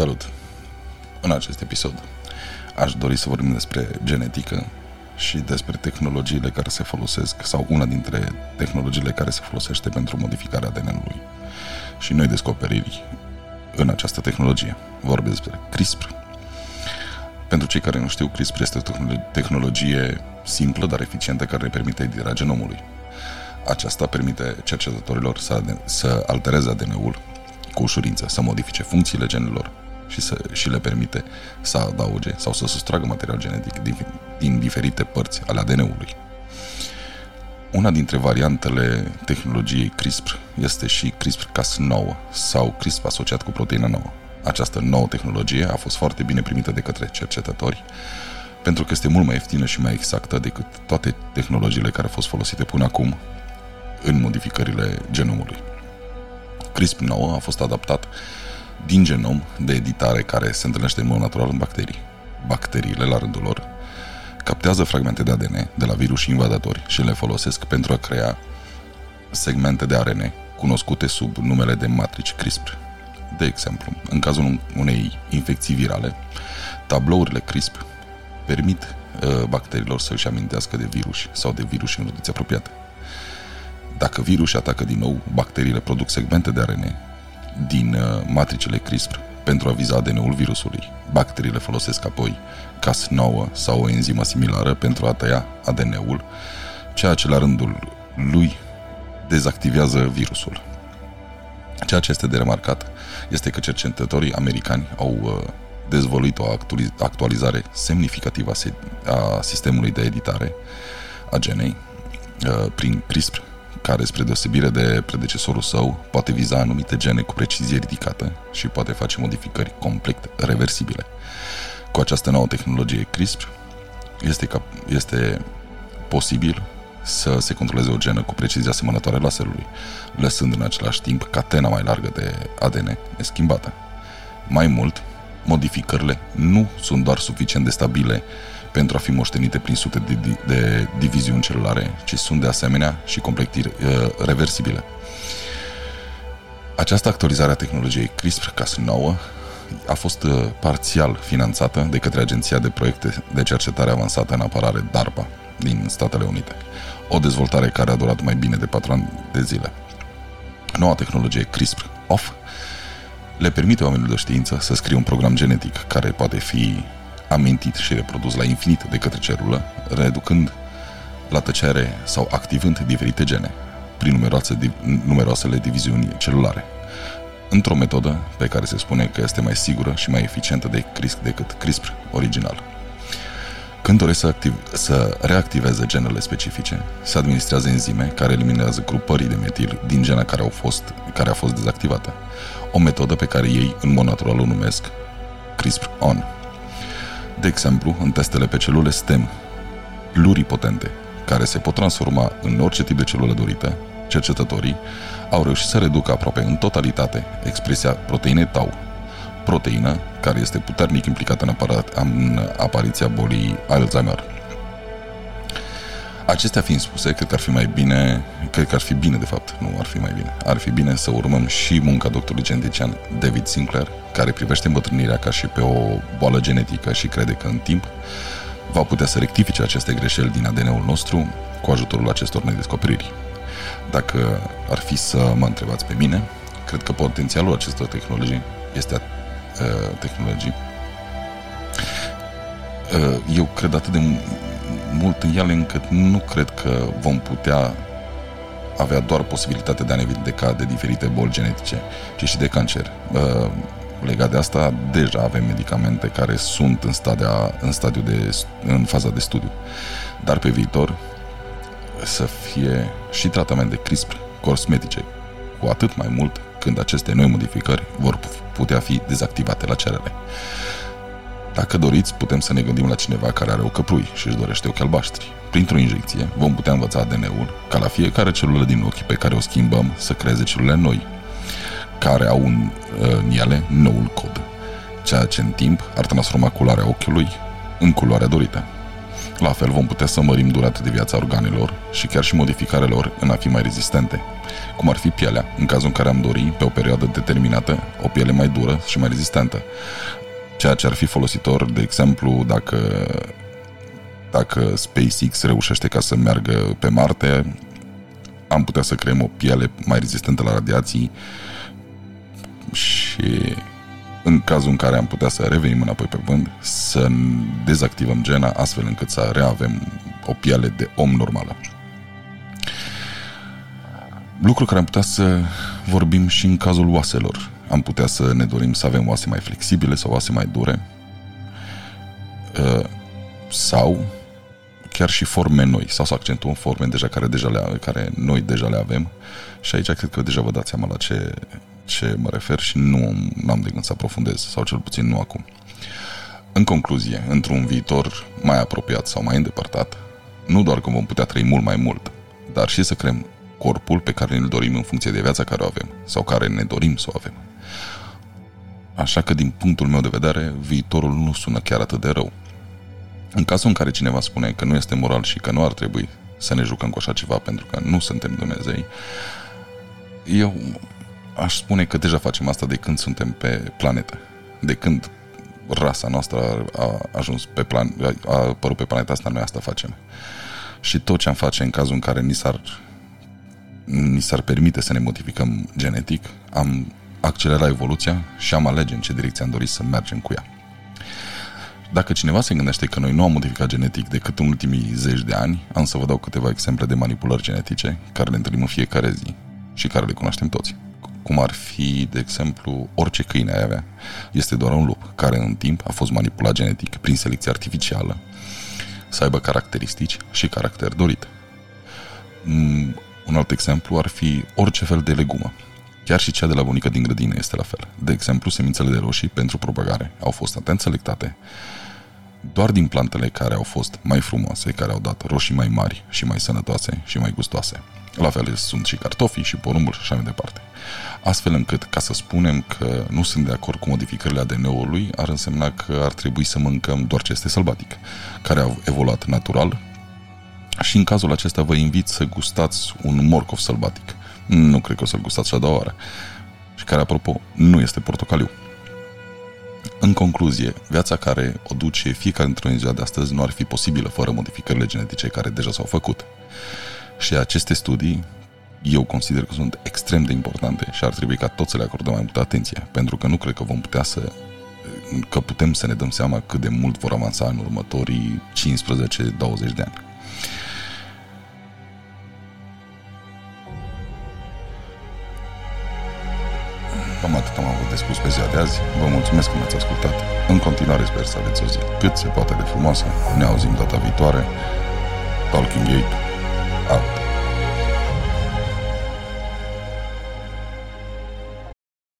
Salut! În acest episod aș dori să vorbim despre genetică și despre tehnologiile care se folosesc sau una dintre tehnologiile care se folosește pentru modificarea ADN-ului și noi descoperiri în această tehnologie. Vorbesc despre CRISPR. Pentru cei care nu știu, CRISPR este o tehnologie simplă, dar eficientă, care permite editarea genomului. Aceasta permite cercetătorilor să, să altereze ADN-ul cu ușurință, să modifice funcțiile genelor și, să, și le permite să adauge sau să sustragă material genetic din, din diferite părți ale ADN-ului. Una dintre variantele tehnologiei CRISPR este și CRISPR-Cas9 sau CRISPR asociat cu proteină nouă. Această nouă tehnologie a fost foarte bine primită de către cercetători pentru că este mult mai ieftină și mai exactă decât toate tehnologiile care au fost folosite până acum în modificările genomului. CRISPR-9 a fost adaptat din genom de editare care se întâlnește în mod natural în bacterii. Bacteriile, la rândul lor, captează fragmente de ADN de la virus și invadatori și le folosesc pentru a crea segmente de ARN cunoscute sub numele de matrici CRISPR. De exemplu, în cazul unei infecții virale, tablourile CRISPR permit uh, bacteriilor să își amintească de virus sau de virus înrodiți apropiate. Dacă virus atacă din nou, bacteriile produc segmente de ARN din uh, matricele CRISPR pentru a viza ADN-ul virusului. Bacteriile folosesc apoi Cas9 sau o enzimă similară pentru a tăia ADN-ul, ceea ce la rândul lui dezactivează virusul. Ceea ce este de remarcat este că cercetătorii americani au uh, dezvoluit o actualizare semnificativă a sistemului de editare a genei uh, prin CRISPR care, spre deosebire de predecesorul său, poate viza anumite gene cu precizie ridicată și poate face modificări complet reversibile. Cu această nouă tehnologie CRISPR, este, cap- este posibil să se controleze o genă cu precizie asemănătoare laserului, lăsând în același timp catena mai largă de ADN neschimbată. Mai mult, modificările nu sunt doar suficient de stabile pentru a fi moștenite prin sute de, de, de diviziuni celulare, ci sunt de asemenea și complet uh, reversibile. Această actualizare a tehnologiei CRISPR-Cas9 a fost uh, parțial finanțată de către Agenția de Proiecte de Cercetare Avansată în Apărare DARPA din Statele Unite. O dezvoltare care a durat mai bine de 4 ani de zile. Noua tehnologie CRISPR-OFF le permite oamenilor de știință să scrie un program genetic care poate fi amintit și reprodus la infinit de către celulă, reducând la tăcere sau activând diferite gene prin numeroase, numeroasele diviziuni celulare. Într-o metodă pe care se spune că este mai sigură și mai eficientă de CRISPR decât CRISPR original. Când doresc să, activ, să reactiveze genele specifice, se administrează enzime care eliminează grupării de metil din gena care, au fost, care a fost dezactivată. O metodă pe care ei, în mod natural, o numesc CRISPR-ON. De exemplu, în testele pe celule STEM pluripotente, care se pot transforma în orice tip de celulă dorită, cercetătorii au reușit să reducă aproape în totalitate expresia proteinei tau, proteină care este puternic implicată în, aparat, în apariția bolii Alzheimer. Acestea fiind spuse, cred că ar fi mai bine, cred că ar fi bine de fapt, nu ar fi mai bine, ar fi bine să urmăm și munca doctorului genetician David Sinclair, care privește îmbătrânirea ca și pe o boală genetică și crede că în timp va putea să rectifice aceste greșeli din ADN-ul nostru cu ajutorul acestor noi descoperiri. Dacă ar fi să mă întrebați pe mine, cred că potențialul acestor tehnologii este uh, tehnologii uh, eu cred atât de mult în ele încât nu cred că vom putea avea doar posibilitatea de a ne vindeca de diferite boli genetice, ci și de cancer. Uh, legat de asta, deja avem medicamente care sunt în, stadia, în, stadiu de, în faza de studiu. Dar pe viitor să fie și tratament de CRISPR cosmetice, cu atât mai mult când aceste noi modificări vor putea fi dezactivate la cerere. Dacă doriți, putem să ne gândim la cineva care are o căprui și își dorește ochi albaștri. Printr-o injecție vom putea învăța ADN-ul ca la fiecare celulă din ochi pe care o schimbăm să creeze celule noi, care au în, în ele noul cod, ceea ce în timp ar transforma culoarea ochiului în culoarea dorită. La fel vom putea să mărim durata de viață a organelor și chiar și modificarea lor în a fi mai rezistente, cum ar fi pielea, în cazul în care am dori, pe o perioadă determinată, o piele mai dură și mai rezistentă. Ceea ce ar fi folositor, de exemplu, dacă dacă SpaceX reușește ca să meargă pe Marte, am putea să creăm o piele mai rezistentă la radiații și în cazul în care am putea să revenim înapoi pe pământ, să dezactivăm gena astfel încât să reavem o piele de om normală. Lucru care am putea să vorbim și în cazul oaselor. Am putea să ne dorim să avem oase mai flexibile sau oase mai dure. Uh, sau chiar și forme noi sau să accentuăm forme deja care, deja le, care noi deja le avem și aici cred că deja vă dați seama la ce, ce mă refer și nu am de gând să aprofundez sau cel puțin nu acum. În concluzie, într-un viitor mai apropiat sau mai îndepărtat, nu doar că vom putea trăi mult mai mult, dar și să creăm corpul pe care ne-l dorim în funcție de viața care o avem sau care ne dorim să o avem. Așa că, din punctul meu de vedere, viitorul nu sună chiar atât de rău. În cazul în care cineva spune că nu este moral și că nu ar trebui să ne jucăm cu așa ceva pentru că nu suntem Dumnezei, eu aș spune că deja facem asta de când suntem pe planetă. De când rasa noastră a ajuns pe plan, a apărut pe planeta asta, noi asta facem. Și tot ce am face în cazul în care ni s-ar, ni s-ar permite să ne modificăm genetic, am accelerat evoluția și am alege în ce direcție am dorit să mergem cu ea. Dacă cineva se gândește că noi nu am modificat genetic decât în ultimii zeci de ani, am să vă dau câteva exemple de manipulări genetice care le întâlnim în fiecare zi și care le cunoaștem toți. Cum ar fi, de exemplu, orice câine ai avea. Este doar un lup care în timp a fost manipulat genetic prin selecție artificială să aibă caracteristici și caracter dorit. Mm, un alt exemplu ar fi orice fel de legumă. Chiar și cea de la bunica din grădină este la fel. De exemplu, semințele de roșii pentru propagare au fost atent selectate doar din plantele care au fost mai frumoase, care au dat roșii mai mari și mai sănătoase și mai gustoase. La fel sunt și cartofii și porumbul și așa mai departe. Astfel încât, ca să spunem că nu sunt de acord cu modificările ADN-ului, ar însemna că ar trebui să mâncăm doar ce este sălbatic, care a evoluat natural și în cazul acesta vă invit să gustați un morcov sălbatic. Nu cred că o să-l gustați și a doua oară. Și care, apropo, nu este portocaliu. În concluzie, viața care o duce fiecare dintre noi ziua de astăzi nu ar fi posibilă fără modificările genetice care deja s-au făcut. Și aceste studii eu consider că sunt extrem de importante și ar trebui ca toți să le acordăm mai multă atenție, pentru că nu cred că vom putea să că putem să ne dăm seama cât de mult vor avansa în următorii 15-20 de ani. Cam atât am avut de spus pe ziua de azi. Vă mulțumesc că m-ați ascultat. În continuare sper să aveți o zi cât se poate de frumoasă. Ne auzim data viitoare. Talking Gate out.